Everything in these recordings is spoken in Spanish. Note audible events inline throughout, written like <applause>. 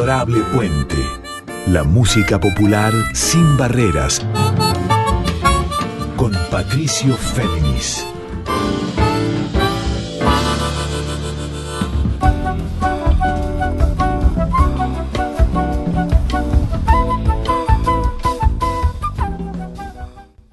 Adorable Puente. La música popular sin barreras. Con Patricio Féminis.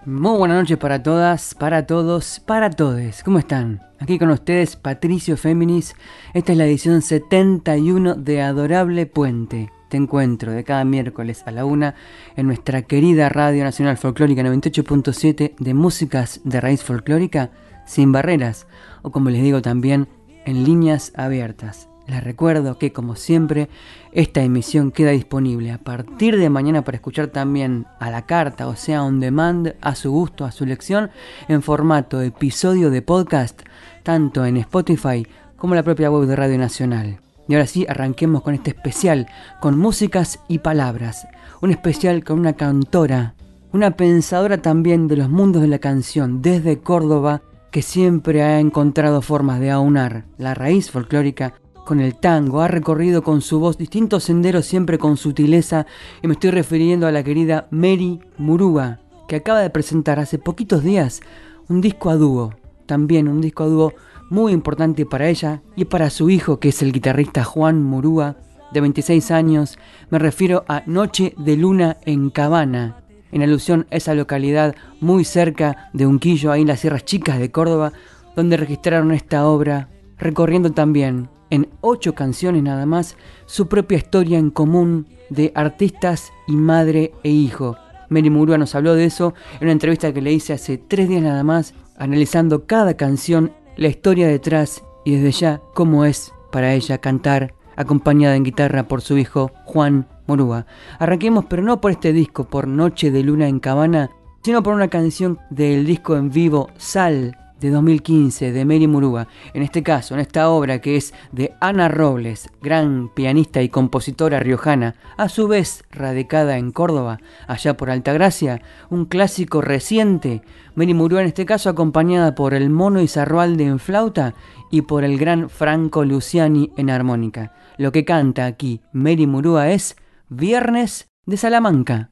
Muy buenas noches para todas, para todos, para todes. ¿Cómo están? Aquí con ustedes Patricio Féminis. Esta es la edición 71 de Adorable Puente. Te encuentro de cada miércoles a la una en nuestra querida Radio Nacional Folclórica 98.7 de músicas de raíz folclórica sin barreras o como les digo también en líneas abiertas. Les recuerdo que, como siempre, esta emisión queda disponible a partir de mañana para escuchar también a la carta, o sea, on demand, a su gusto, a su elección, en formato episodio de podcast, tanto en Spotify como en la propia web de Radio Nacional. Y ahora sí, arranquemos con este especial, con músicas y palabras. Un especial con una cantora, una pensadora también de los mundos de la canción desde Córdoba, que siempre ha encontrado formas de aunar la raíz folclórica con el tango, ha recorrido con su voz distintos senderos siempre con sutileza y me estoy refiriendo a la querida Mary Murúa, que acaba de presentar hace poquitos días un disco a dúo, también un disco a dúo muy importante para ella y para su hijo que es el guitarrista Juan Murúa, de 26 años, me refiero a Noche de Luna en Cabana, en alusión a esa localidad muy cerca de Unquillo, ahí en las Sierras Chicas de Córdoba, donde registraron esta obra, recorriendo también en ocho canciones nada más, su propia historia en común de artistas y madre e hijo. Mary Murúa nos habló de eso en una entrevista que le hice hace tres días nada más, analizando cada canción, la historia detrás y desde ya cómo es para ella cantar acompañada en guitarra por su hijo Juan Murúa. Arranquemos, pero no por este disco, por Noche de Luna en Cabana, sino por una canción del disco en vivo Sal de 2015 de Mary Murúa, en este caso, en esta obra que es de Ana Robles, gran pianista y compositora riojana, a su vez radicada en Córdoba, allá por Altagracia, un clásico reciente, Mary Murúa en este caso acompañada por el Mono Izarrualde en flauta y por el gran Franco Luciani en armónica. Lo que canta aquí Mary Murúa es Viernes de Salamanca.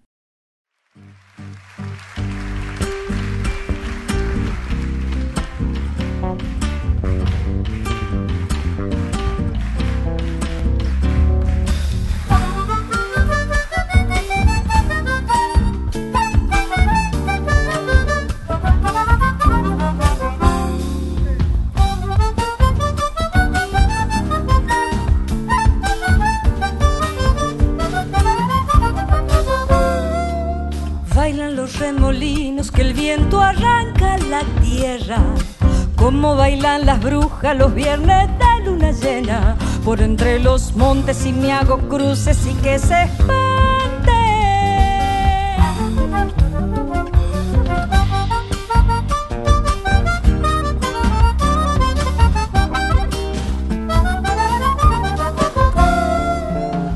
Que el viento arranca la tierra. Como bailan las brujas los viernes de luna llena, por entre los montes y me hago cruces y que se espante.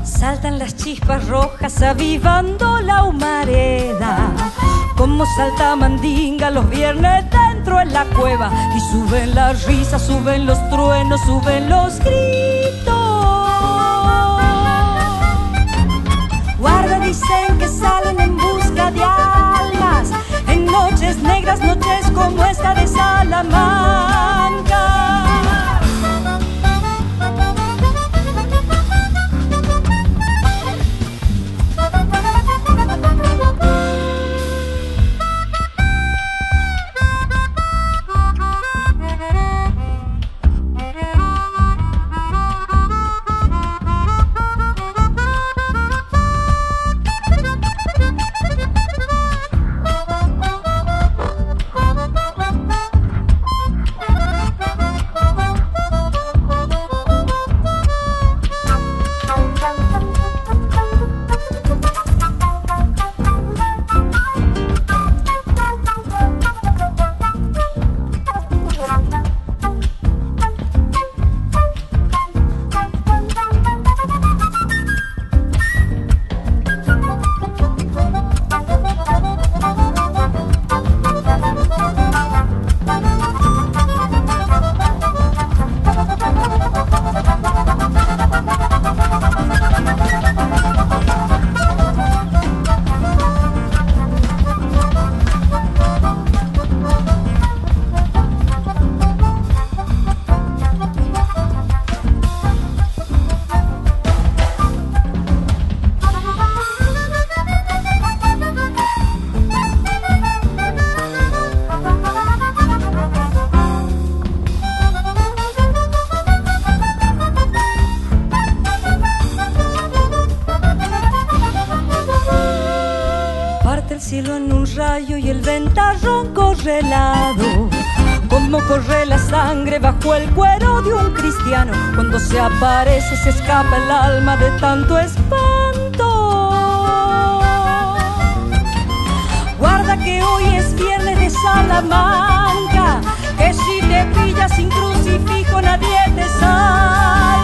Saltan las chispas rojas avivando la humareda como salta mandinga los viernes dentro en la cueva y suben las risas, suben los truenos, suben los gritos. Guarda dicen que salen en busca de almas en noches negras, noches como esta de Salamanca. Sangre bajo el cuero de un cristiano. Cuando se aparece se escapa el alma de tanto espanto. Guarda que hoy es viernes de Salamanca. Que si te pillas sin crucifijo nadie te salva.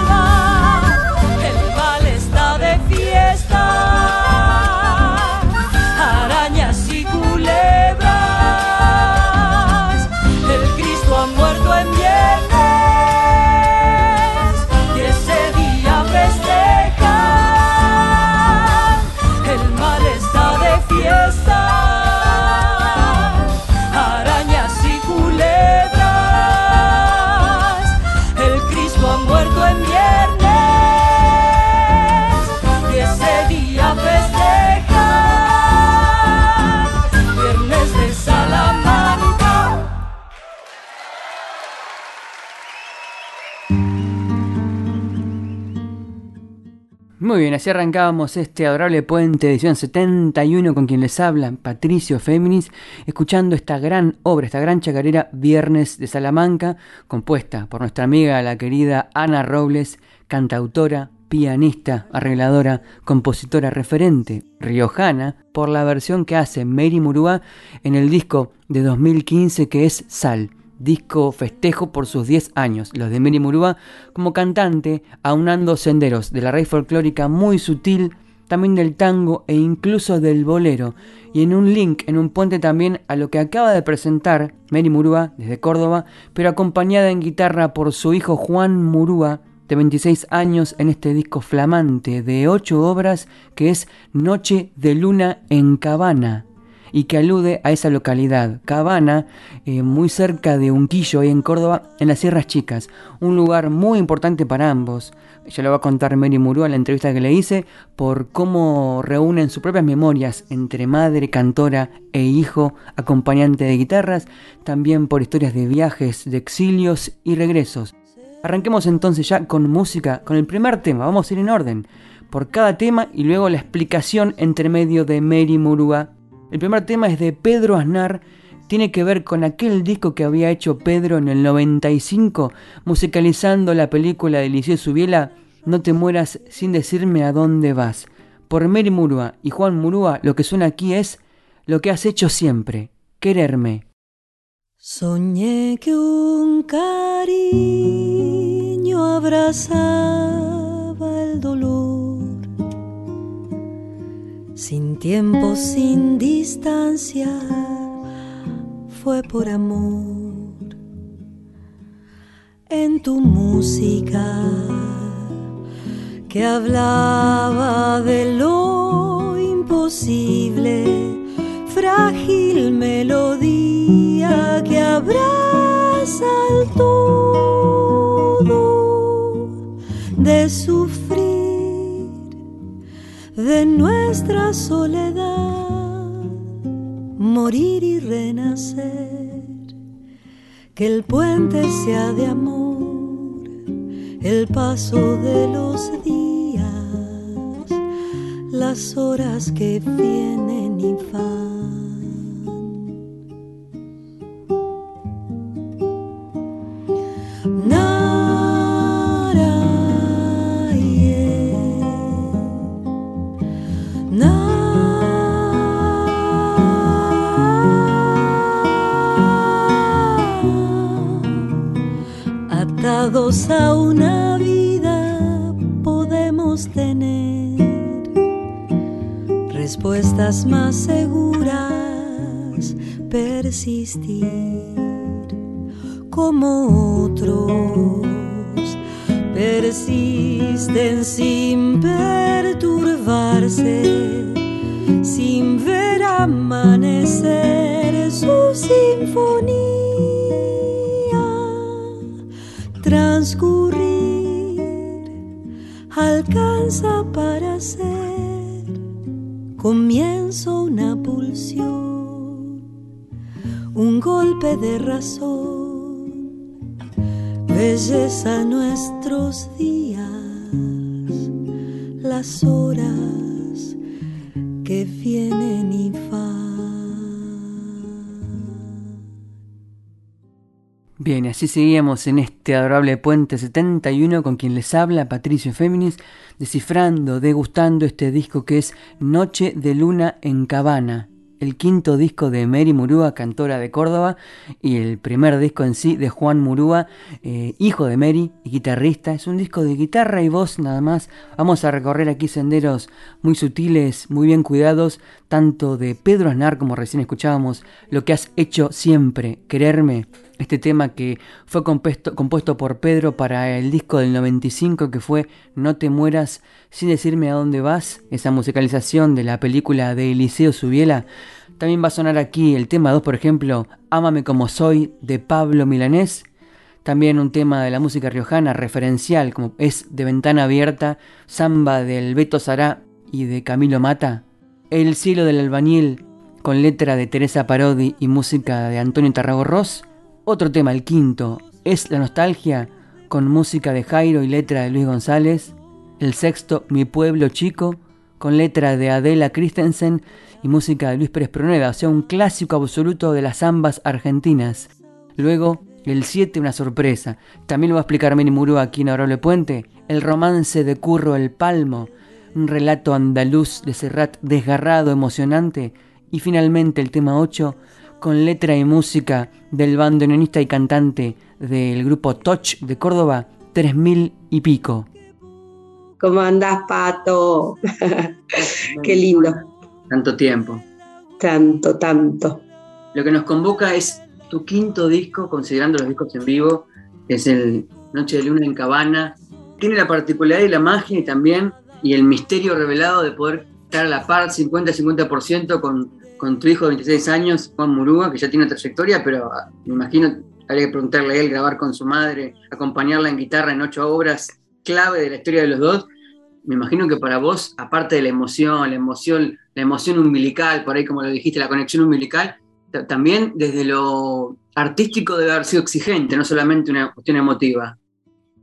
Muy bien, así arrancábamos este adorable puente edición 71 con quien les habla Patricio Féminis, escuchando esta gran obra, esta gran chacarera Viernes de Salamanca, compuesta por nuestra amiga la querida Ana Robles, cantautora, pianista, arregladora, compositora referente, riojana, por la versión que hace Mary Murúa en el disco de 2015 que es Sal disco festejo por sus 10 años, los de Mary Murúa, como cantante, aunando senderos de la raíz folclórica muy sutil, también del tango e incluso del bolero, y en un link, en un puente también a lo que acaba de presentar Mary Murúa desde Córdoba, pero acompañada en guitarra por su hijo Juan Murúa, de 26 años en este disco flamante de 8 obras que es Noche de Luna en Cabana, y que alude a esa localidad, Cabana, eh, muy cerca de Unquillo, ahí en Córdoba, en las Sierras Chicas, un lugar muy importante para ambos. Ya lo va a contar Mary Murúa en la entrevista que le hice, por cómo reúnen sus propias memorias entre madre, cantora e hijo, acompañante de guitarras, también por historias de viajes, de exilios y regresos. Arranquemos entonces ya con música, con el primer tema, vamos a ir en orden, por cada tema y luego la explicación entre medio de Mary Murúa el primer tema es de Pedro Aznar, tiene que ver con aquel disco que había hecho Pedro en el 95, musicalizando la película de Liceo Subiela, No te mueras sin decirme a dónde vas. Por Mary Murúa y Juan Murúa, lo que suena aquí es lo que has hecho siempre, quererme. Soñé que un cariño abrazaba el dolor sin tiempo, sin distancia, fue por amor. En tu música que hablaba de lo imposible, frágil melodía que abraza el todo de sufrir de nuestra soledad, morir y renacer, que el puente sea de amor, el paso de los días, las horas que vienen y van. A una vida podemos tener respuestas más seguras, persistir como otros persisten sin perturbarse, transcurrir alcanza para ser comienzo una pulsión, un golpe de razón, belleza nuestros días, las horas que vienen y van. Bien, así seguíamos en este adorable puente 71 con quien les habla Patricio Féminis, descifrando, degustando este disco que es Noche de Luna en Cabana, el quinto disco de Mary Murúa, cantora de Córdoba, y el primer disco en sí de Juan Murúa, eh, hijo de Mary y guitarrista. Es un disco de guitarra y voz nada más. Vamos a recorrer aquí senderos muy sutiles, muy bien cuidados, tanto de Pedro Aznar como recién escuchábamos, lo que has hecho siempre, quererme. Este tema que fue compuesto, por Pedro para el disco del 95 que fue No te mueras sin decirme a dónde vas, esa musicalización de la película de Eliseo Subiela. También va a sonar aquí el tema 2, por ejemplo, Ámame como soy, de Pablo Milanés. También un tema de la música riojana referencial, como es de Ventana Abierta, Samba del Beto Sará y de Camilo Mata. El cielo del albañil, con letra de Teresa Parodi y música de Antonio Tarragorros. Otro tema, el quinto, es la nostalgia, con música de Jairo y letra de Luis González. El sexto, Mi Pueblo Chico, con letra de Adela Christensen y música de Luis Pérez Pronueda, o sea, un clásico absoluto de las zambas argentinas. Luego, el 7, una sorpresa. También lo va a explicar Meni Murúa aquí en Adorable Puente. El romance de Curro el Palmo, un relato andaluz de Serrat desgarrado, emocionante. Y finalmente el tema 8, con letra y música del bandoneonista y cantante del grupo Touch de Córdoba, 3000 y pico. ¿Cómo andás, Pato? <laughs> Qué lindo. Tanto tiempo. Tanto, tanto. Lo que nos convoca es tu quinto disco, considerando los discos en vivo, es el Noche de Luna en Cabana. Tiene la particularidad y la magia y también y el misterio revelado de poder estar a la par 50-50% con, con tu hijo de 26 años, Juan Murúa, que ya tiene trayectoria, pero ah, me imagino habría que preguntarle a él, grabar con su madre, acompañarla en guitarra en ocho obras clave de la historia de los dos, me imagino que para vos, aparte de la emoción, la emoción, la emoción umbilical, por ahí como lo dijiste, la conexión umbilical, también desde lo artístico debe haber sido exigente, no solamente una cuestión emotiva.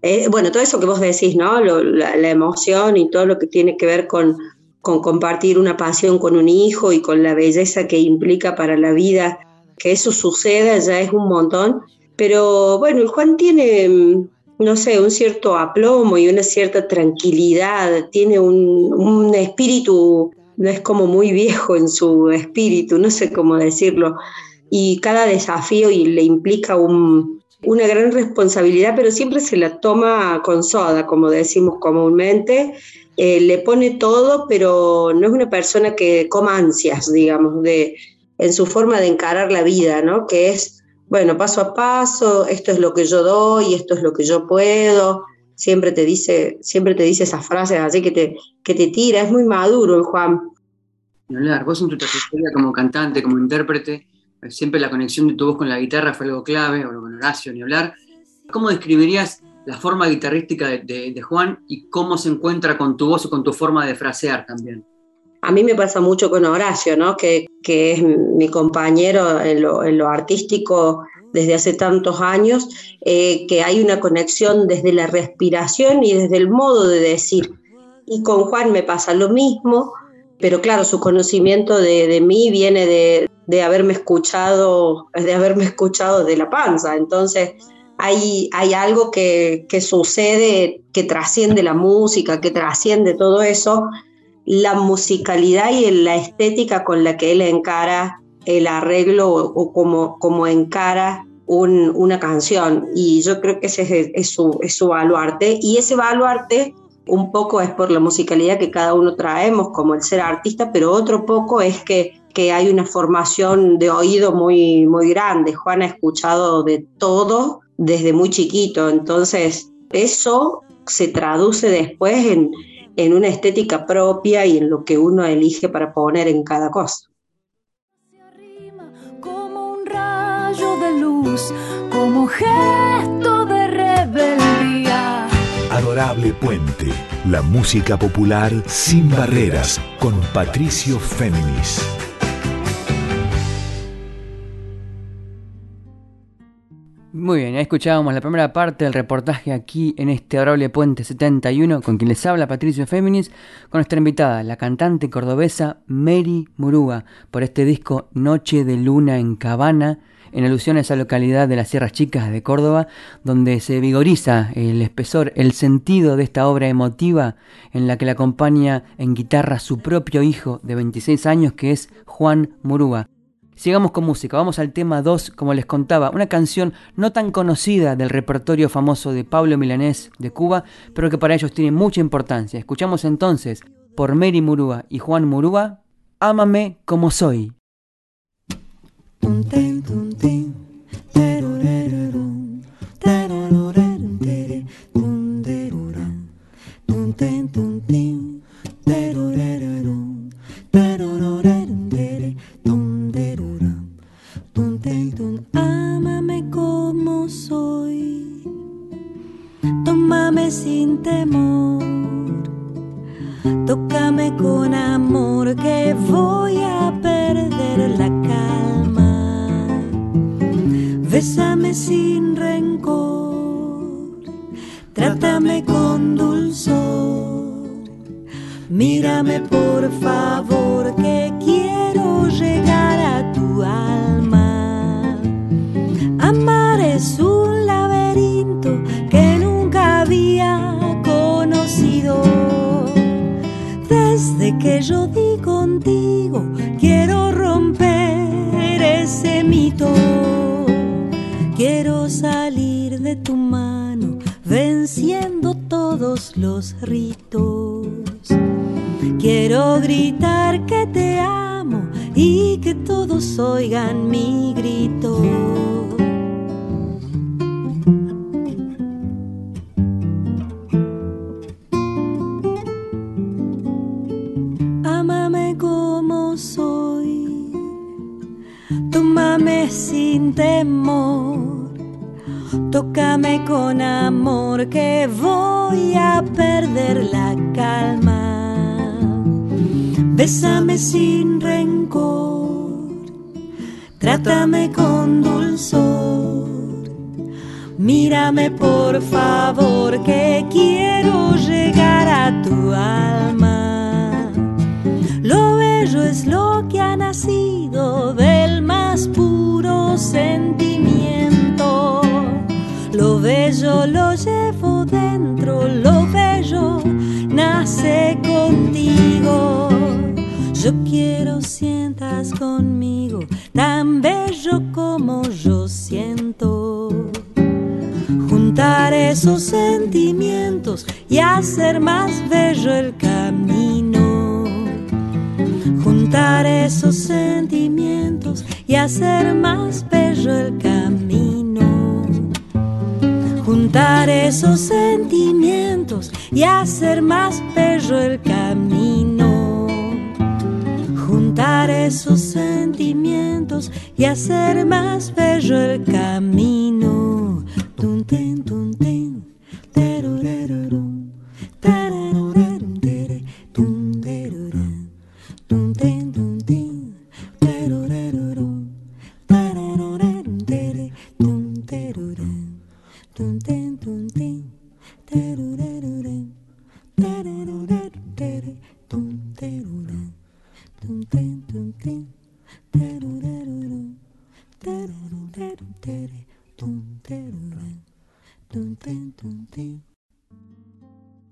Eh, bueno, todo eso que vos decís, ¿no? la, emoción y todo lo que tiene que ver con, con compartir una pasión con un hijo y con la belleza que implica para la vida, que eso suceda ya es un montón. Pero bueno, el Juan tiene mm, no sé, un cierto aplomo y una cierta tranquilidad, tiene un, espíritu, no es como muy viejo en su espíritu, no sé cómo decirlo, y cada desafío y le implica una gran responsabilidad, pero siempre se la toma con soda, como decimos comúnmente, eh, le pone todo, pero no es una persona que coma ansias, digamos, de, en su forma de encarar la vida, ¿no? Que es bueno, paso a paso, esto es lo que yo doy, esto es lo que yo puedo. Siempre te dice, siempre te dice esas frases así que te, que te tira, es muy maduro el Juan. Vos en tu trayectoria como cantante, como intérprete, siempre la conexión de tu voz con la guitarra fue algo clave, o con Horacio, ni hablar. ¿Cómo describirías la forma guitarrística de Juan y cómo se encuentra con tu voz o con tu forma de frasear también? A mí me pasa mucho con Horacio, ¿no? que, es mi compañero en lo, artístico desde hace tantos años, eh, que hay una conexión desde la respiración y desde el modo de decir. Y con Juan me pasa lo mismo, pero claro, su conocimiento de, mí viene de, haberme escuchado, de haberme escuchado de la panza. Entonces, hay, algo que, sucede que trasciende la música, que trasciende todo eso, la musicalidad y la estética con la que él encara el arreglo o, como, como encara una canción. Y yo creo que ese es, su, es su baluarte. Y ese baluarte un poco es por la musicalidad que cada uno traemos como el ser artista, pero otro poco es que, que hay una formación de oído muy, muy grande. Juan ha escuchado de todo desde muy chiquito, entonces eso se traduce después en, en una estética propia y en lo que uno elige para poner en cada cosa. Como un rayo de luz, como gesto de rebeldía. Adorable Puente, la música popular sin barreras, con Patricio Féminis. Muy bien, escuchábamos la primera parte del reportaje aquí en este adorable Puente 71 con quien les habla Patricio Féminis, con nuestra invitada, la cantante cordobesa Mary Murúa, por este disco Noche de Luna en Cabana, en alusión a esa localidad de las Sierras Chicas de Córdoba, donde se vigoriza el espesor, el sentido de esta obra emotiva en la que le acompaña en guitarra su propio hijo de 26 años que es Juan Murúa. Sigamos con música, vamos al tema 2, como les contaba, una canción no tan conocida del repertorio famoso de Pablo Milanés de Cuba, pero que para ellos tiene mucha importancia. Escuchamos entonces por Mary Murúa y Juan Murúa, Ámame como soy. Tócame con amor que voy a perder la calma. Bésame sin rencor, trátame con dulzor. Mírame por favor que quiero llegar a tu alma. Lo bello es lo que ha nacido del más puro sentimiento. Lo bello lo llevo dentro, lo bello nace contigo. Yo quiero sientas conmigo, tan bello como yo siento. Juntar esos sentimientos y hacer más bello el camino. Juntar esos sentimientos y hacer más bello el camino. Juntar esos sentimientos y hacer más bello el camino. Juntar esos sentimientos y hacer más bello el camino. Tun, ten, tun, ten,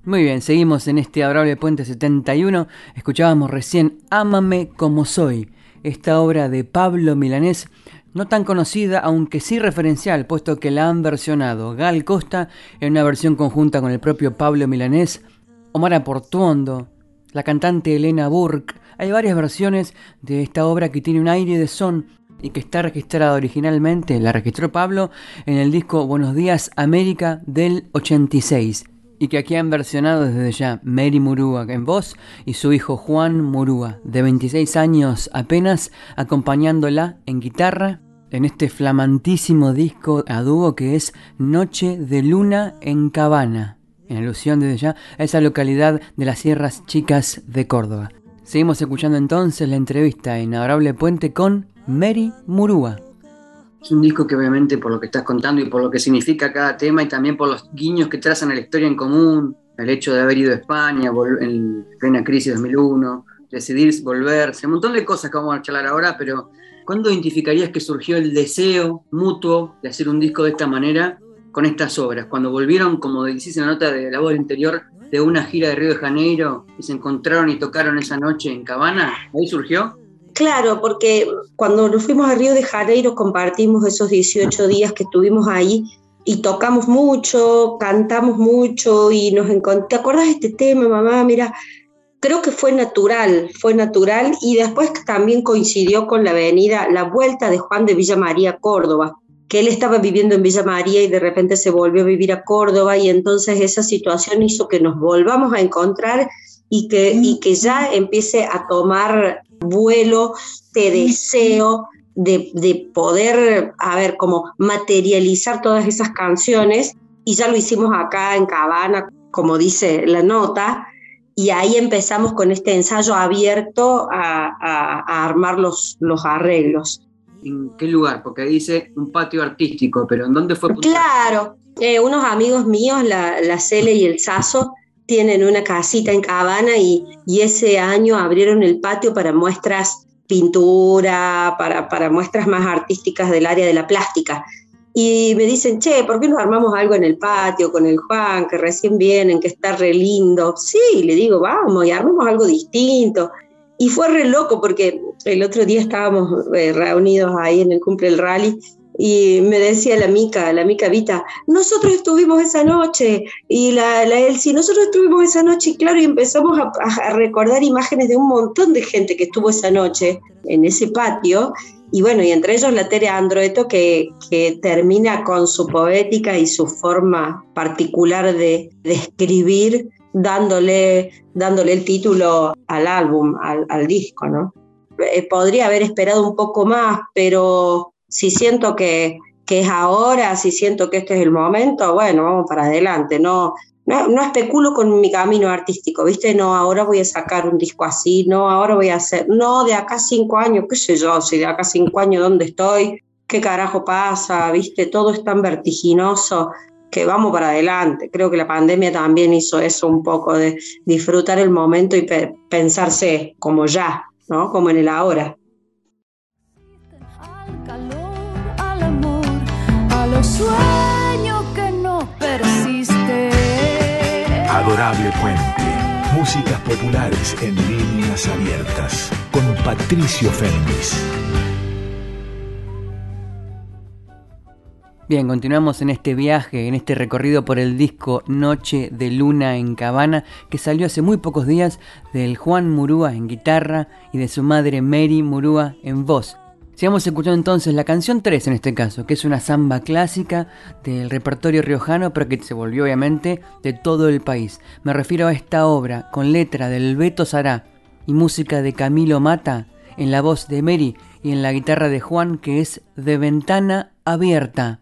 Muy bien, seguimos en este adorable Puente 71. Escuchábamos recién Ámame como soy, esta obra de Pablo Milanés, no tan conocida, aunque sí referencial, puesto que la han versionado Gal Costa en una versión conjunta con el propio Pablo Milanés, Omar Portuondo, la cantante Elena Burke. Hay varias versiones de esta obra que tiene un aire de son y que está registrada originalmente, la registró Pablo en el disco Buenos Días América del 86 y que aquí han versionado desde ya Mary Murúa en voz y su hijo Juan Murúa, de 26 años apenas, acompañándola en guitarra en este flamantísimo disco a dúo que es Noche de Luna en Cabana, en alusión desde ya a esa localidad de las Sierras Chicas de Córdoba. Seguimos escuchando entonces la entrevista en Adorable Puente con Mary Murúa. Es un disco que obviamente por lo que estás contando y por lo que significa cada tema y también por los guiños que trazan a la historia en común, el hecho de haber ido a España en plena crisis 2001, decidir volverse, un montón de cosas que vamos a charlar ahora, pero ¿cuándo identificarías que surgió el deseo mutuo de hacer un disco de esta manera con estas obras? Cuando volvieron, como decís en la nota de la voz interior, de una gira de Río de Janeiro y se encontraron y tocaron esa noche en Cabana, ¿ahí surgió? Claro, porque cuando nos fuimos a Río de Janeiro compartimos esos 18 días que estuvimos ahí y tocamos mucho, cantamos mucho y nos encontramos, ¿te acuerdas de este tema, mamá? Mira, creo que fue natural, fue natural y después también coincidió con la venida, la vuelta de Juan de Villa María a Córdoba, que él estaba viviendo en Villa María y de repente se volvió a vivir a Córdoba y entonces esa situación hizo que nos volvamos a encontrar y que, y que ya empiece a tomar vuelo de deseo de, de poder, a ver, como materializar todas esas canciones y ya lo hicimos acá en Cabana, como dice la nota, y ahí empezamos con este ensayo abierto a, armar los, los arreglos. ¿En qué lugar? Porque dice un patio artístico, pero ¿en dónde fue? Claro, eh, unos amigos míos, la, la Cele y el Saso, tienen una casita en Cabana y, y, ese año abrieron el patio para muestras pintura, para, para muestras más artísticas del área de la plástica. Y me dicen, che, ¿por qué no armamos algo en el patio con el Juan, que recién vienen, que está re lindo? Sí, le digo, vamos, y armemos algo distinto. Y fue re loco porque el otro día estábamos eh, reunidos ahí en el cumple del rally y me decía la mica, la mica Vita, nosotros estuvimos esa noche, y la, la Elsie, nosotros estuvimos esa noche, y claro, y empezamos a, recordar imágenes de un montón de gente que estuvo esa noche en ese patio, y bueno, y entre ellos la Tere Androeto, que, que termina con su poética y su forma particular de, de escribir, dándole, dándole el título al álbum, al, al disco, ¿no? Eh, podría haber esperado un poco más, pero si siento que, que es ahora, si siento que este es el momento, bueno, vamos para adelante, no, no, especulo con mi camino artístico, ¿viste? No, ahora voy a sacar un disco así, no, ahora voy a hacer, no, de acá cinco años, qué sé yo, si de acá cinco años, ¿dónde estoy? ¿Qué carajo pasa? ¿Viste? Todo es tan vertiginoso que vamos para adelante. Creo que la pandemia también hizo eso un poco, de disfrutar el momento y pensarse como ya, ¿no? Como en el ahora. Sueños que no persisten. Adorable Puente. Músicas populares en líneas abiertas. Con Patricio Fernández. Bien, continuamos en este viaje, en este recorrido por el disco Noche de Luna en Cabana, que salió hace muy pocos días del Juan Murúa en guitarra y de su madre Mary Murúa en voz. Sigamos escuchando entonces la canción 3 en este caso, que es una samba clásica del repertorio riojano, pero que se volvió obviamente de todo el país. Me refiero a esta obra con letra del Beto Sará y música de Camilo Mata, en la voz de Mary y en la guitarra de Juan, que es De Ventana Abierta.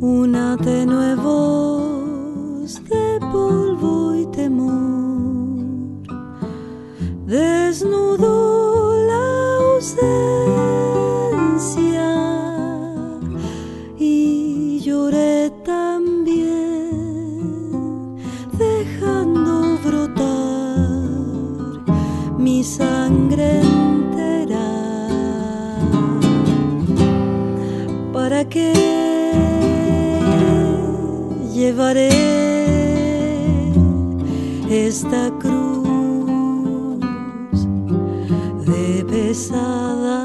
Una tenue voz de polvo y temor. Desnudó la ausencia y lloré también, dejando brotar mi sangre entera. ¿Para qué llevaré esta cruz de pesadas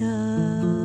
Up.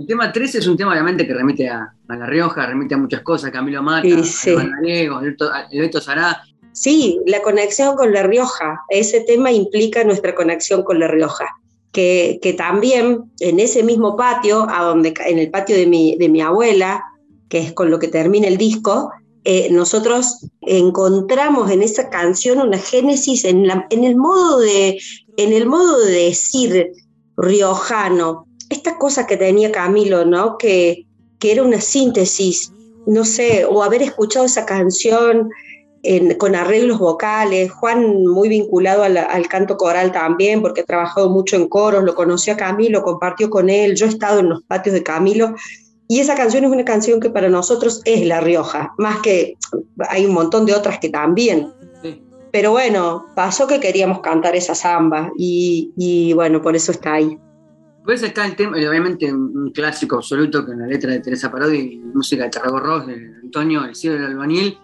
El tema 13 es un tema obviamente que remite a, a La Rioja, remite a muchas cosas, Camilo Mata, Sí, sí. a Gallego, Alberto, Sará. Sí, la conexión con La Rioja. Ese tema implica nuestra conexión con La Rioja. Que, que también en ese mismo patio, a donde, en el patio de mi, de mi abuela, que es con lo que termina el disco, eh, nosotros encontramos en esa canción una génesis en, la- en el modo de, en el modo de decir riojano. Esta cosa que tenía Camilo, ¿no? Que, que era una síntesis, no sé, o haber escuchado esa canción en- con arreglos vocales, Juan muy vinculado al canto coral también, porque ha trabajado mucho en coros, lo conoció a Camilo, compartió con él, yo he estado en los patios de Camilo, y esa canción es una canción que para nosotros es La Rioja, más que hay un montón de otras que también. Sí. Pero bueno, pasó que queríamos cantar esa samba y, y bueno, por eso está ahí. Pues está el tema, obviamente un clásico absoluto con la letra de Teresa Parodi y música de Tarrago Ross, de Antonio, El cielo del albañil,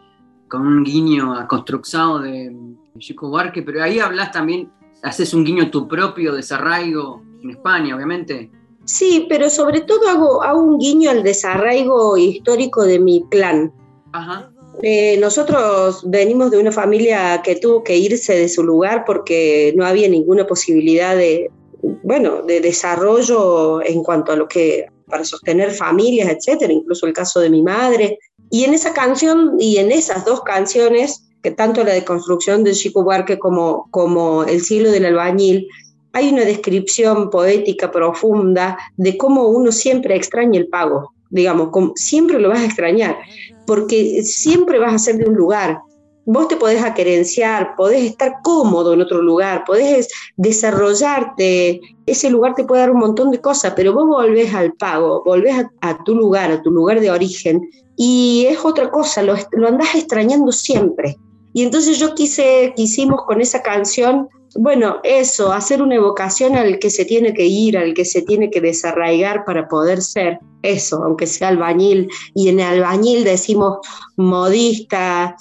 con un guiño a Construxao de Chico Buarque, pero ahí hablas también, haces un guiño tu propio desarraigo en España, obviamente. Sí, pero sobre todo hago, hago un guiño al desarraigo histórico de mi clan. Ajá. Eh, nosotros venimos de una familia que tuvo que irse de su lugar porque no había ninguna posibilidad de, bueno, de desarrollo en cuanto a lo que para sostener familias, etcétera, incluso el caso de mi madre. Y en esa canción y en esas dos canciones, que tanto la de construcción de Chico Buarque como, como El cielo del albañil, hay una descripción poética profunda de cómo uno siempre extraña el pago, digamos, como siempre lo vas a extrañar, porque siempre vas a ser de un lugar. Vos te podés aquerenciar, podés estar cómodo en otro lugar, podés desarrollarte, ese lugar te puede dar un montón de cosas, pero vos volvés al pago, volvés a, tu lugar, a tu lugar de origen, y es otra cosa, lo, lo andás extrañando siempre. Y entonces yo quise, quisimos con esa canción, bueno, eso, hacer una evocación al que se tiene que ir, al que se tiene que desarraigar para poder ser eso, aunque sea albañil. Y en albañil decimos modistas,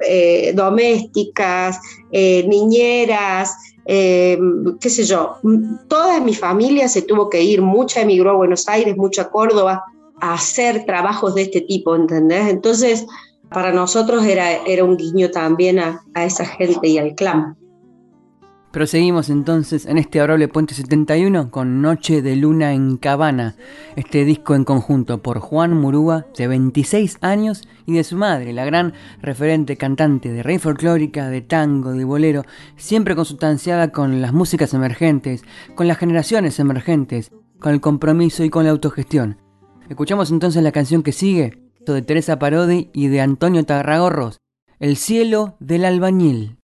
eh, domésticas, eh, niñeras, eh, qué sé yo, toda mi familia se tuvo que ir, mucha emigró a Buenos Aires, mucha a Córdoba, a hacer trabajos de este tipo, ¿entendés? Entonces, para nosotros era, era un guiño también a, a esa gente y al clan. Proseguimos entonces en este adorable Puente 71 con Noche de Luna en Cabana, este disco en conjunto por Juan Murúa, de 26 años, y de su madre, la gran referente cantante de rey folclórica, de tango, de bolero, siempre consustanciada con las músicas emergentes, con las generaciones emergentes, con el compromiso y con la autogestión. Escuchamos entonces la canción que sigue, de Teresa Parodi y de Antonio Tarragorros, El cielo del albañil.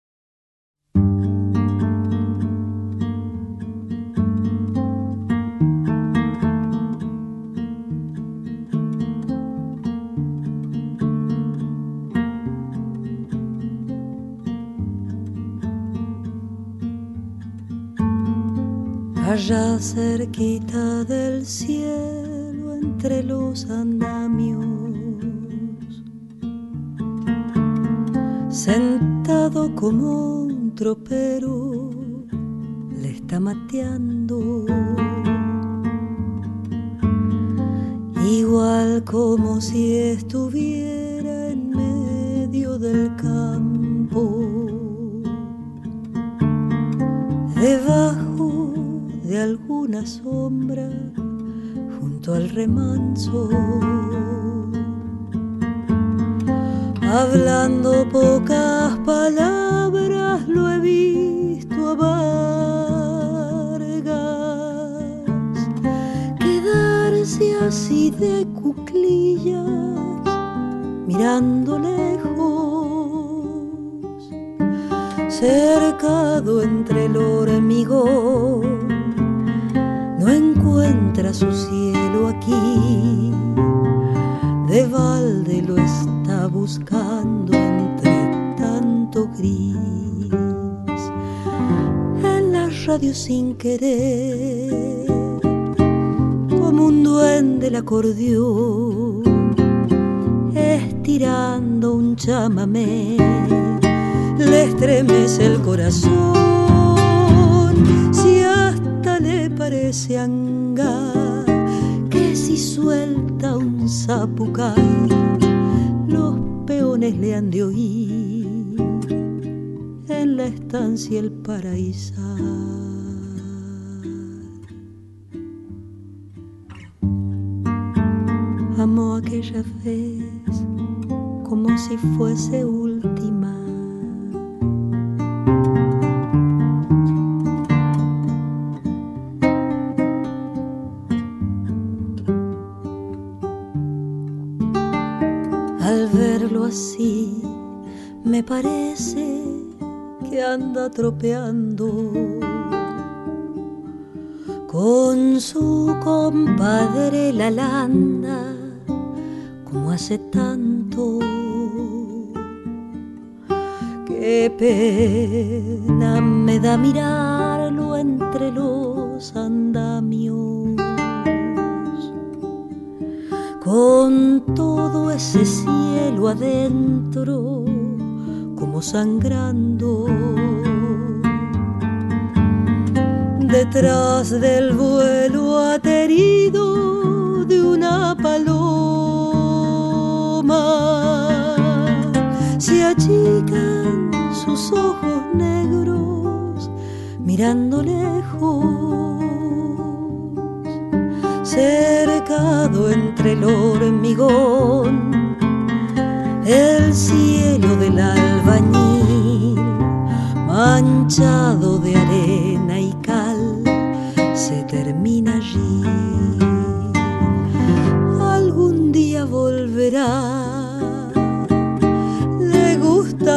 Allá cerquita del cielo entre los andamios, sentado como un tropero, le está mateando. Igual como si estuviera en medio del campo, debajo alguna sombra junto al remanso. Hablando pocas palabras lo he visto a Vargas quedarse así de cuclillas mirando lejos cercado entre el hormigón encuentra su cielo aquí, de balde lo está buscando entre tanto gris. En la radio sin querer, como un duende el acordeón, estirando un chamamé, le estremece el corazón parece anga que si suelta un zapucay, los peones le han de oír en la estancia el paraíso. Amó aquella vez como si fuese última anda tropeando con su compadre la landa como hace tanto. Qué pena me da mirarlo entre los andamios con todo ese cielo adentro como sangrando. Detrás del vuelo aterido de una paloma. Se achican sus ojos negros mirando lejos cercado entre el hormigón, el cielo del albañil, manchado de arena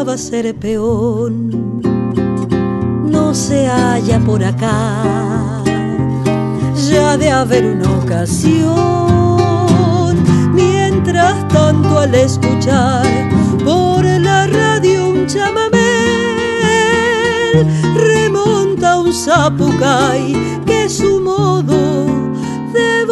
gustaba ser peón, no se halla por acá de haber una ocasión. Mientras tanto al escuchar por la radio un chamamé, remonta un zapucay que su modo de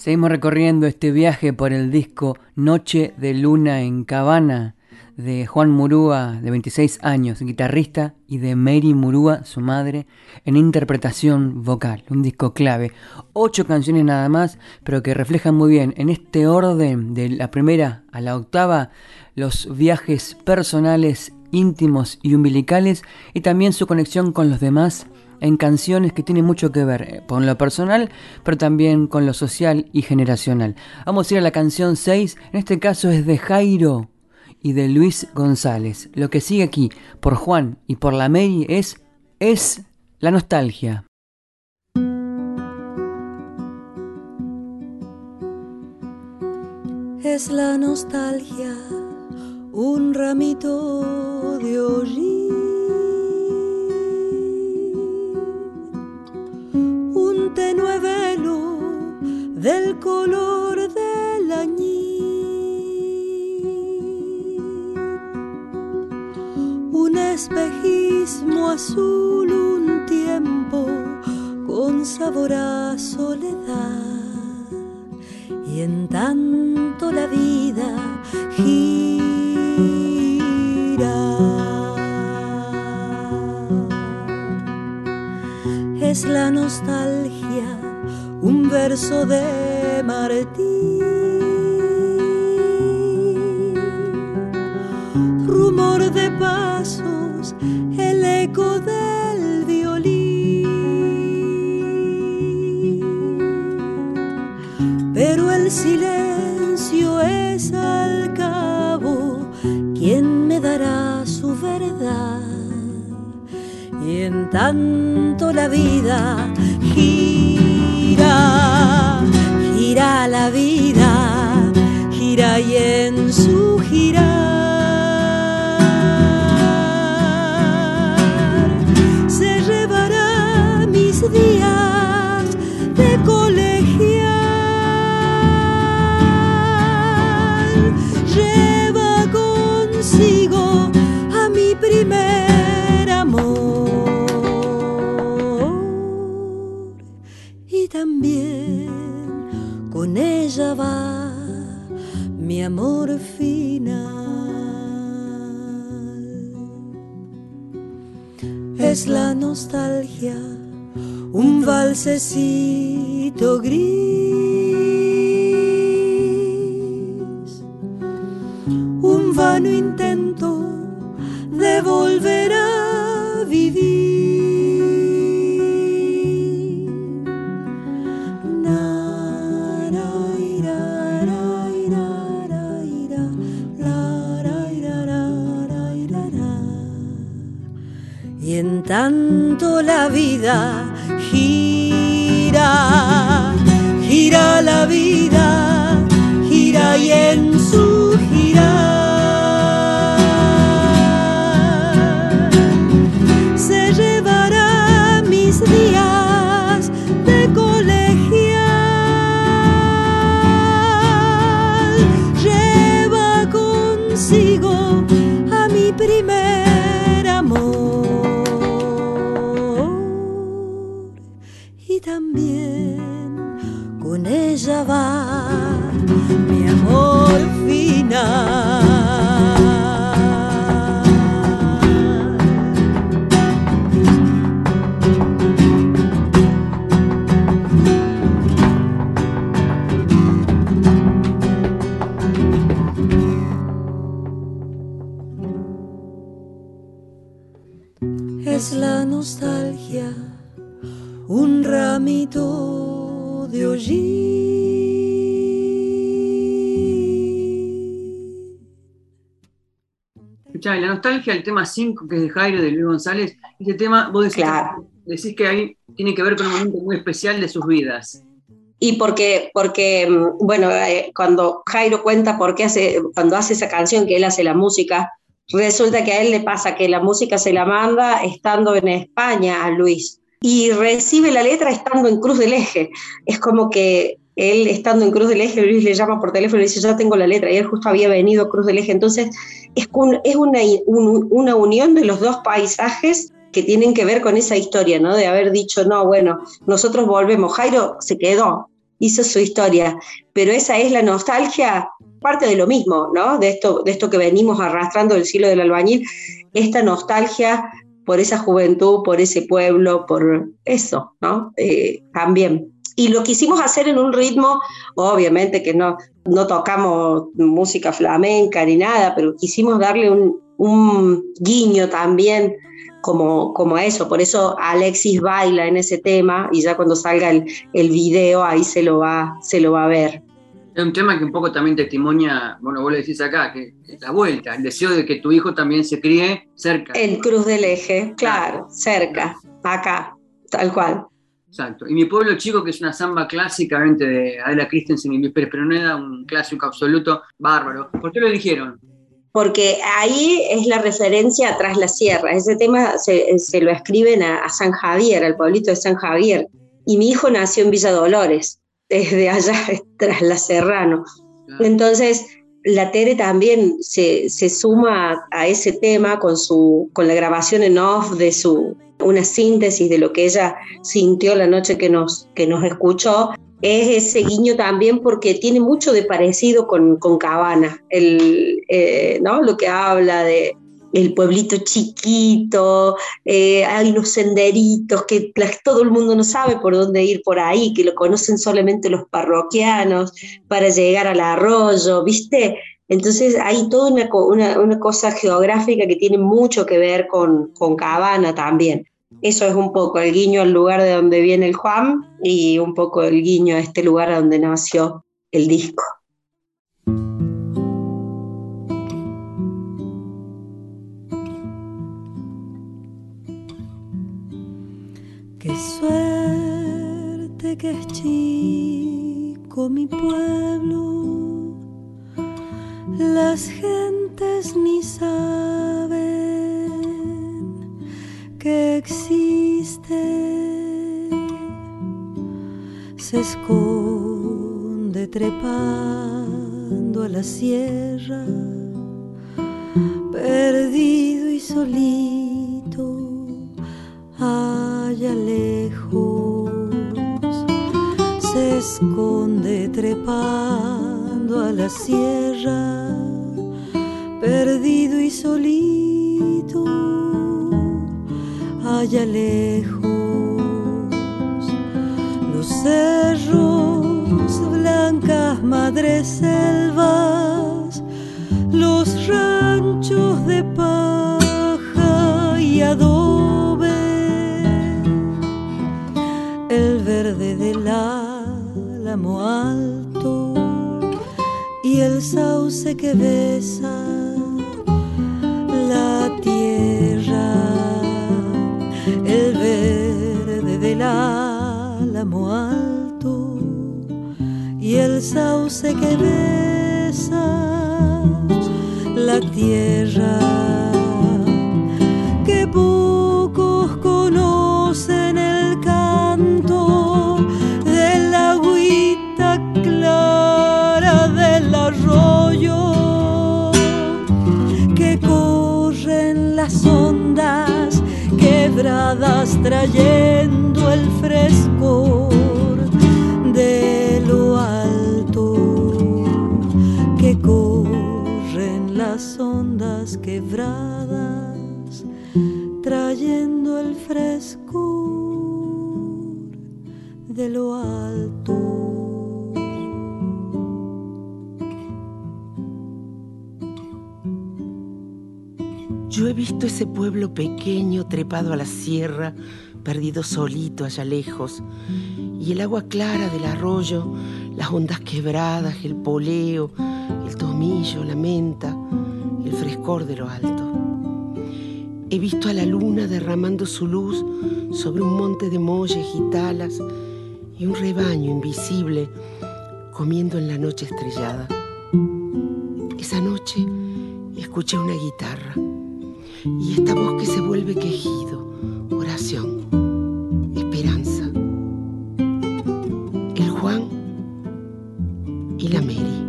Seguimos recorriendo este viaje por el disco Noche de Luna en Cabana de Juan Murúa, de 26 años, guitarrista, y de Mary Murúa, su madre, en interpretación vocal. Un disco clave. Ocho canciones nada más, pero que reflejan muy bien en este orden, de la primera a la octava, los viajes personales, íntimos y umbilicales, y también su conexión con los demás en canciones que tienen mucho que ver eh, con lo personal, pero también con lo social y generacional. Vamos a ir a la canción 6, en este caso es de Jairo y de Luis González. Lo que sigue aquí por Juan y por la Mary es es la nostalgia. Es la nostalgia, un ramito de hoy velo del color del añil. Un espejismo azul, un tiempo con sabor a soledad. Y en tanto la vida gira. Es la nostalgia, un verso de Martín. Rumor de pasos, el eco del en tanto la vida gira, gira la vida, gira y en su girar La nostalgia, un valsecito gris, nostalgia, el tema 5, que es de Jairo, de Luis González, este tema, vos decís, decís que ahí tiene que ver con un momento muy especial de sus vidas. Y porque, porque mm, bueno, eh, cuando Jairo cuenta por qué hace, cuando hace esa canción, que él hace la música, resulta que a él le pasa que la música se la manda estando en España a Luis y recibe la letra estando en Cruz del Eje. Es como que él estando en Cruz del Eje, Luis le llama por teléfono y dice, ya tengo la letra, y él justo había venido a Cruz del Eje. Entonces, es, una, una unión de los dos paisajes que tienen que ver con esa historia, ¿no? De haber dicho, no, bueno, nosotros volvemos. Jairo se quedó, hizo su historia, pero esa es la nostalgia, parte de lo mismo, ¿no? De esto, de esto que venimos arrastrando del siglo del albañil, esta nostalgia por esa juventud, por ese pueblo, por eso, ¿no? Eh, también. Y lo quisimos hacer en un ritmo, obviamente que no, no tocamos música flamenca ni nada, pero quisimos darle un, un guiño también como, como eso. Por eso Alexis baila en ese tema y ya cuando salga el, el video ahí se lo, va, se lo va a ver. Es un tema que un poco también testimonia, bueno, vos le decís acá, que la vuelta, el deseo de que tu hijo también se críe cerca. En Cruz del Eje, claro, cerca, acá, tal cual. Exacto. Y mi pueblo chico, que es una samba clásicamente de Adela Christensen y Luis Pérez Peroneda, un clásico absoluto, bárbaro. ¿Por qué lo eligieron? porque ahí es la referencia tras la sierra. Ese tema se, lo escriben a, San Javier, al pueblito de San Javier. Y mi hijo nació en Villa Dolores, desde allá <laughs> tras la Serrano. Entonces, la Tere también se, suma a ese tema con, su, con la grabación en off de su, una síntesis de lo que ella sintió la noche que nos, que nos escuchó es ese guiño también porque tiene mucho de parecido con, con Cabana, el, eh, ¿no? lo que habla de el pueblito chiquito, eh, hay unos senderitos que todo el mundo no sabe por dónde ir por ahí, que lo conocen solamente los parroquianos para llegar al arroyo, ¿viste? Entonces hay toda una, una, cosa geográfica que tiene mucho que ver con, con Cabana también. Eso es un poco el guiño al lugar de donde viene el Juan y un poco el guiño a este lugar donde nació el disco. Qué suerte que es chico mi pueblo, las gentes ni saben que existe se esconde trepando a la sierra, perdido y solito, allá lejos, se esconde trepando a la sierra, perdido y solito allá lejos, los cerros, blancas madres selvas, los ranchos de paja y adobe, el verde del álamo alto y el sauce que besa la tierra del álamo alto y el sauce que besa la tierra quebradas trayendo el frescor de lo alto que corren las ondas quebradas trayendo el frescor de lo alto. Yo he visto ese pueblo pequeño trepado a la sierra, perdido solito allá lejos, y el agua clara del arroyo, las ondas quebradas, el poleo, el tomillo, la menta, el frescor de lo alto. He visto a la luna derramando su luz sobre un monte de molles y talas y un rebaño invisible comiendo en la noche estrellada. Esa noche escuché una guitarra y esta voz que se vuelve quejido, oración, esperanza. El Juan y la Mary.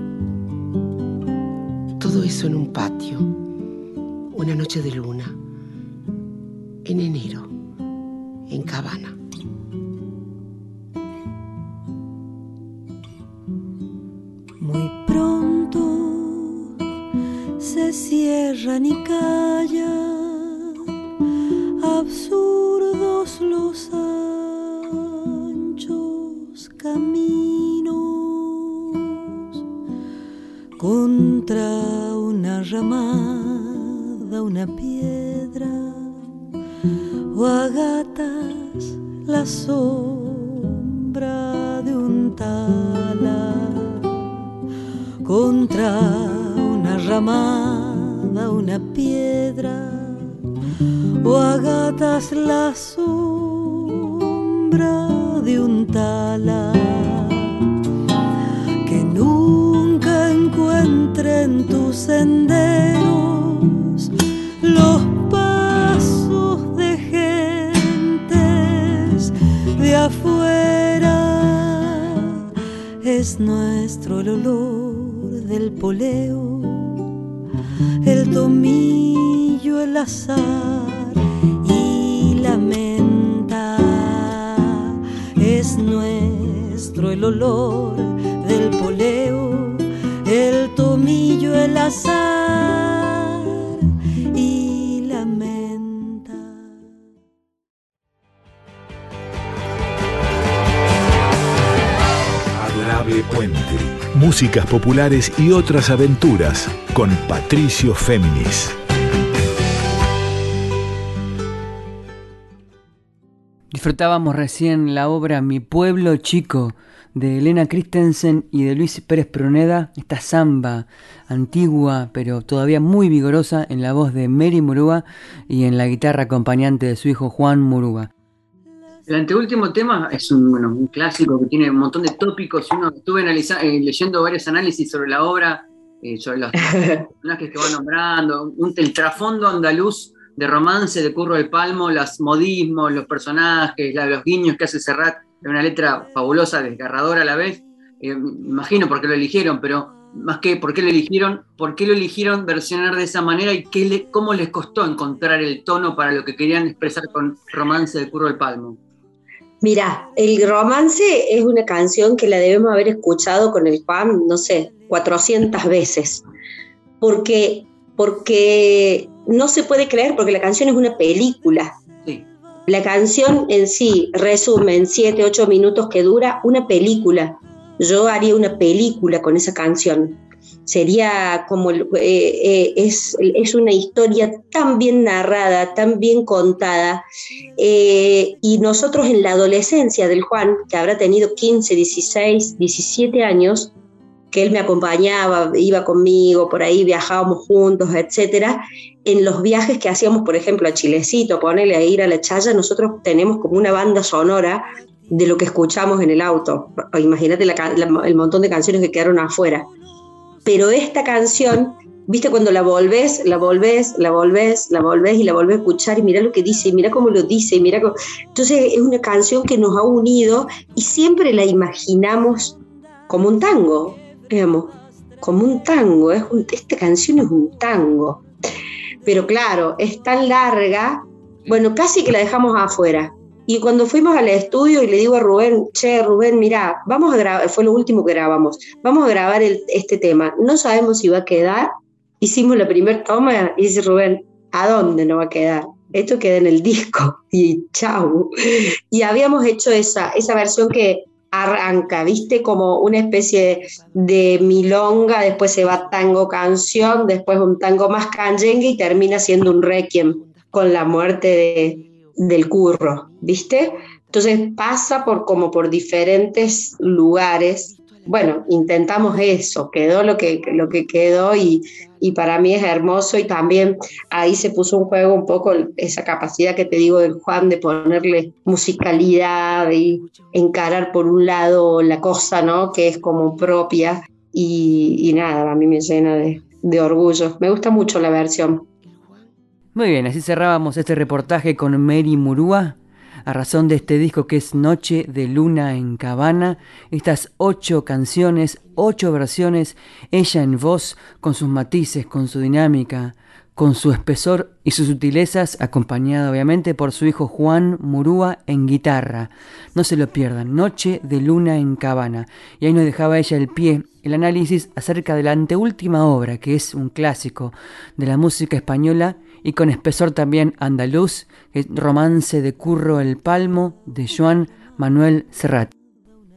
Todo eso en un patio, una noche de luna, en enero, en Cabana. Se cierran y callan, absurdos los anchos caminos contra una ramada, una piedra o agatas la sombra de un tala contra una ramada, una piedra, o agatas la sombra de un tala que nunca encuentre en tus senderos los pasos de gentes de afuera. Es nuestro el olor del poleo, tomillo, el azar y la menta. Es nuestro el olor del poleo, el tomillo, el azar músicas populares y otras aventuras con Patricio Féminis. Disfrutábamos recién la obra Mi pueblo chico de Elena Christensen y de Luis Pérez Pruneda, esta samba antigua pero todavía muy vigorosa en la voz de Mary Murúa y en la guitarra acompañante de su hijo Juan Murúa. El anteúltimo tema es un, bueno, un clásico que tiene un montón de tópicos. Uno estuve eh, leyendo varios análisis sobre la obra, eh, sobre los <laughs> personajes que va nombrando, un, el trasfondo andaluz de romance de Curro del Palmo, los modismos, los personajes, los guiños que hace Serrat, de una letra fabulosa, desgarradora a la vez. Eh, imagino por qué lo eligieron, pero más que por qué lo eligieron, por qué lo eligieron versionar de esa manera y qué cómo les costó encontrar el tono para lo que querían expresar con romance de Curro del Palmo. Mira, el romance es una canción que la debemos haber escuchado con el Juan, no sé, 400 veces, porque, porque no se puede creer, porque la canción es una película. La canción en sí resume en 7, 8 minutos que dura una película. Yo haría una película con esa canción sería como, eh, eh, es, es, una historia tan bien narrada, tan bien contada, eh, y nosotros en la adolescencia del Juan, que habrá tenido 15, 16, 17 años, que él me acompañaba, iba conmigo, por ahí viajábamos juntos, etcétera. En los viajes que hacíamos, por ejemplo, a Chilecito, ponerle a ir a la Chaya, nosotros tenemos como una banda sonora de lo que escuchamos en el auto. Imagínate el montón de canciones que quedaron afuera pero esta canción, viste cuando la volvés, la volvés, la volvés, la volvés y la volvés a escuchar y mira lo que dice, y mira cómo lo dice, y mira Entonces es una canción que nos ha unido y siempre la imaginamos como un tango, digamos, como un tango, es esta canción es un tango. Pero claro, es tan larga, bueno, casi que la dejamos afuera. Y cuando fuimos al estudio y le digo a Rubén, che, Rubén, mira, vamos a grabar, fue lo último que grabamos, vamos a grabar este tema, no sabemos si va a quedar. Hicimos la primera toma y dice Rubén, ¿a dónde no va a quedar? Esto queda en el disco <laughs> y chau. Y habíamos hecho esa, esa versión que arranca, viste, como una especie de milonga, después se va tango canción, después un tango más canyengue y termina siendo un requiem con la muerte de, del curro, ¿viste? Entonces pasa por como por diferentes lugares. Bueno, intentamos eso, quedó lo que, lo que quedó y, y para mí es hermoso y también ahí se puso un juego un poco esa capacidad que te digo del Juan de ponerle musicalidad y encarar por un lado la cosa, ¿no? Que es como propia y, nada, a mí me llena de, de orgullo. Me gusta mucho la versión. Muy bien, así cerrábamos este reportaje con Mary Murúa a razón de este disco que es Noche de Luna en Cabana. Estas ocho canciones, ocho versiones, ella en voz, con sus matices, con su dinámica, con su espesor y sus sutilezas, acompañada obviamente por su hijo Juan Murúa en guitarra. No se lo pierdan, Noche de Luna en Cabana. Y ahí nos dejaba ella el pie, el análisis acerca de la anteúltima obra, que es un clásico de la música española y con espesor también andaluz, el Romance de Curro el Palmo de Joan Manuel Serrat.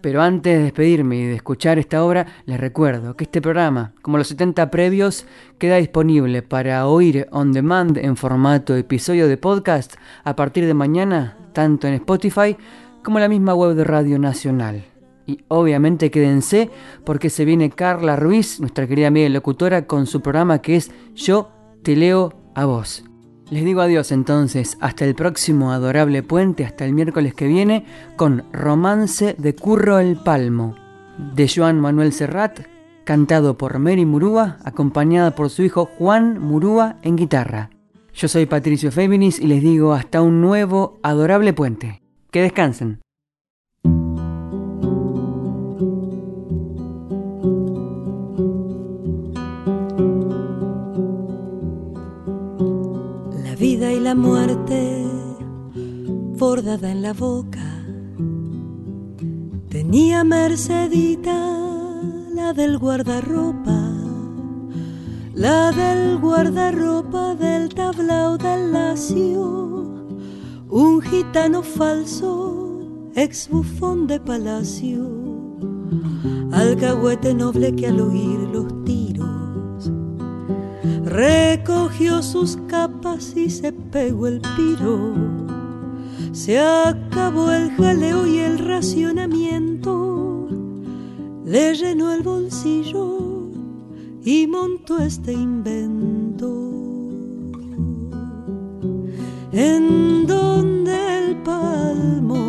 Pero antes de despedirme y de escuchar esta obra, les recuerdo que este programa, como los 70 previos, queda disponible para oír on demand en formato episodio de podcast a partir de mañana, tanto en Spotify como en la misma web de Radio Nacional. Y obviamente quédense porque se viene Carla Ruiz, nuestra querida amiga locutora, con su programa que es Yo te leo a vos. Les digo adiós entonces, hasta el próximo adorable puente, hasta el miércoles que viene, con Romance de Curro el Palmo, de Joan Manuel Serrat, cantado por Mary Murúa, acompañada por su hijo Juan Murúa en guitarra. Yo soy Patricio Féminis y les digo hasta un nuevo adorable puente. Que descansen. La muerte bordada en la boca. Tenía Mercedita la del guardarropa, la del guardarropa del tablao del lacio, un gitano falso, ex bufón de palacio, alcahuete noble que al oír los recogió sus capas y se pegó el piro. Se acabó el jaleo y el racionamiento, le llenó el bolsillo y montó este invento. En donde el palmo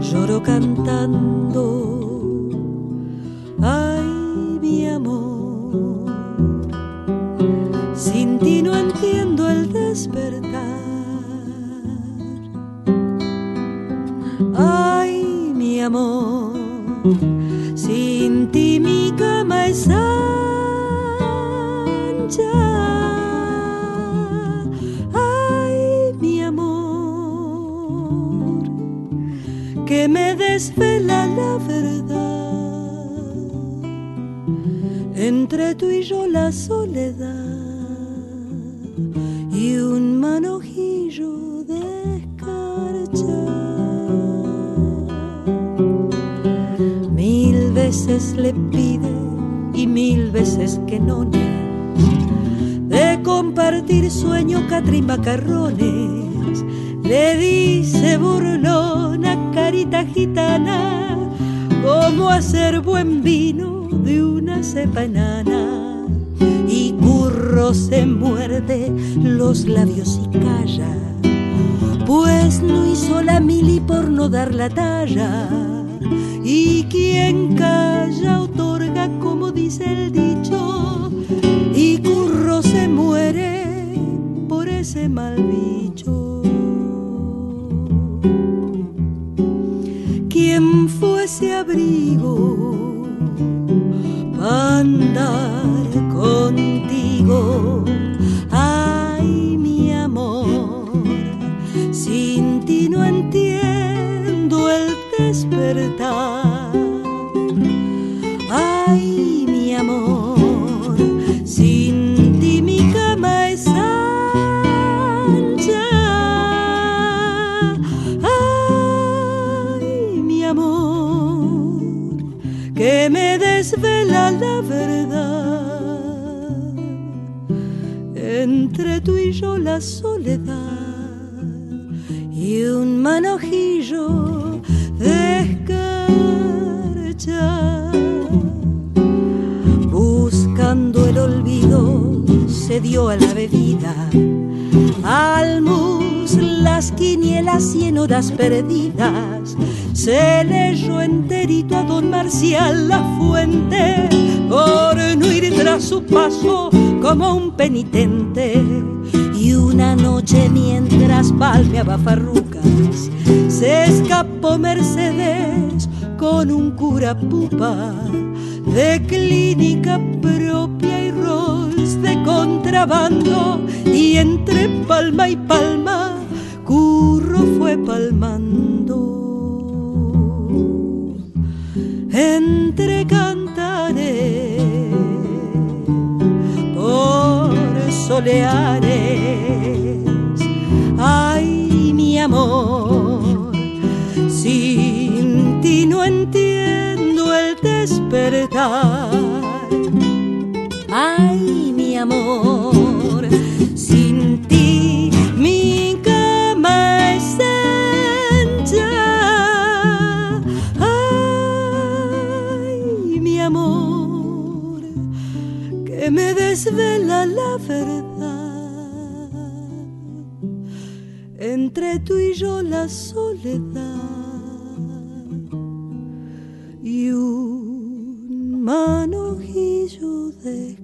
lloró cantando. Ay, mi amor ti no entiendo el despertar. Ay, mi amor, sin ti mi cama es ancha. Ay, mi amor, que me desvela la verdad. Entre tú y yo la soledad veces que no de compartir sueño Catrín Macarrones. Le dice burlona, carita gitana, cómo hacer buen vino de una cepa enana se muerde los labios y calla, pues no hizo la mili por no dar la talla. Y quien calla otorga, como dice el y curro se muere por ese mal bicho. ¿Quién fue ese abrigo? para andar contigo. La soledad y un manojillo de escarcha. Buscando el olvido se dio a la bebida, al mus las quinielas y en horas perdidas se leyó enterito a don Marcial la fuente por no ir tras su paso como un penitente. Una noche mientras palmeaba farrucas, se escapó Mercedes con un cura pupa de clínica propia y rol grabando y entre palma y palma Curro fue palmando. Entre cantares por soleares, ay mi amor, sin ti no entiendo el despertar. Ay mi amor, sin ti mi cama es ancha. Ay mi amor, que me desvela la verdad. Entre tú y yo la soledad y un manojillo de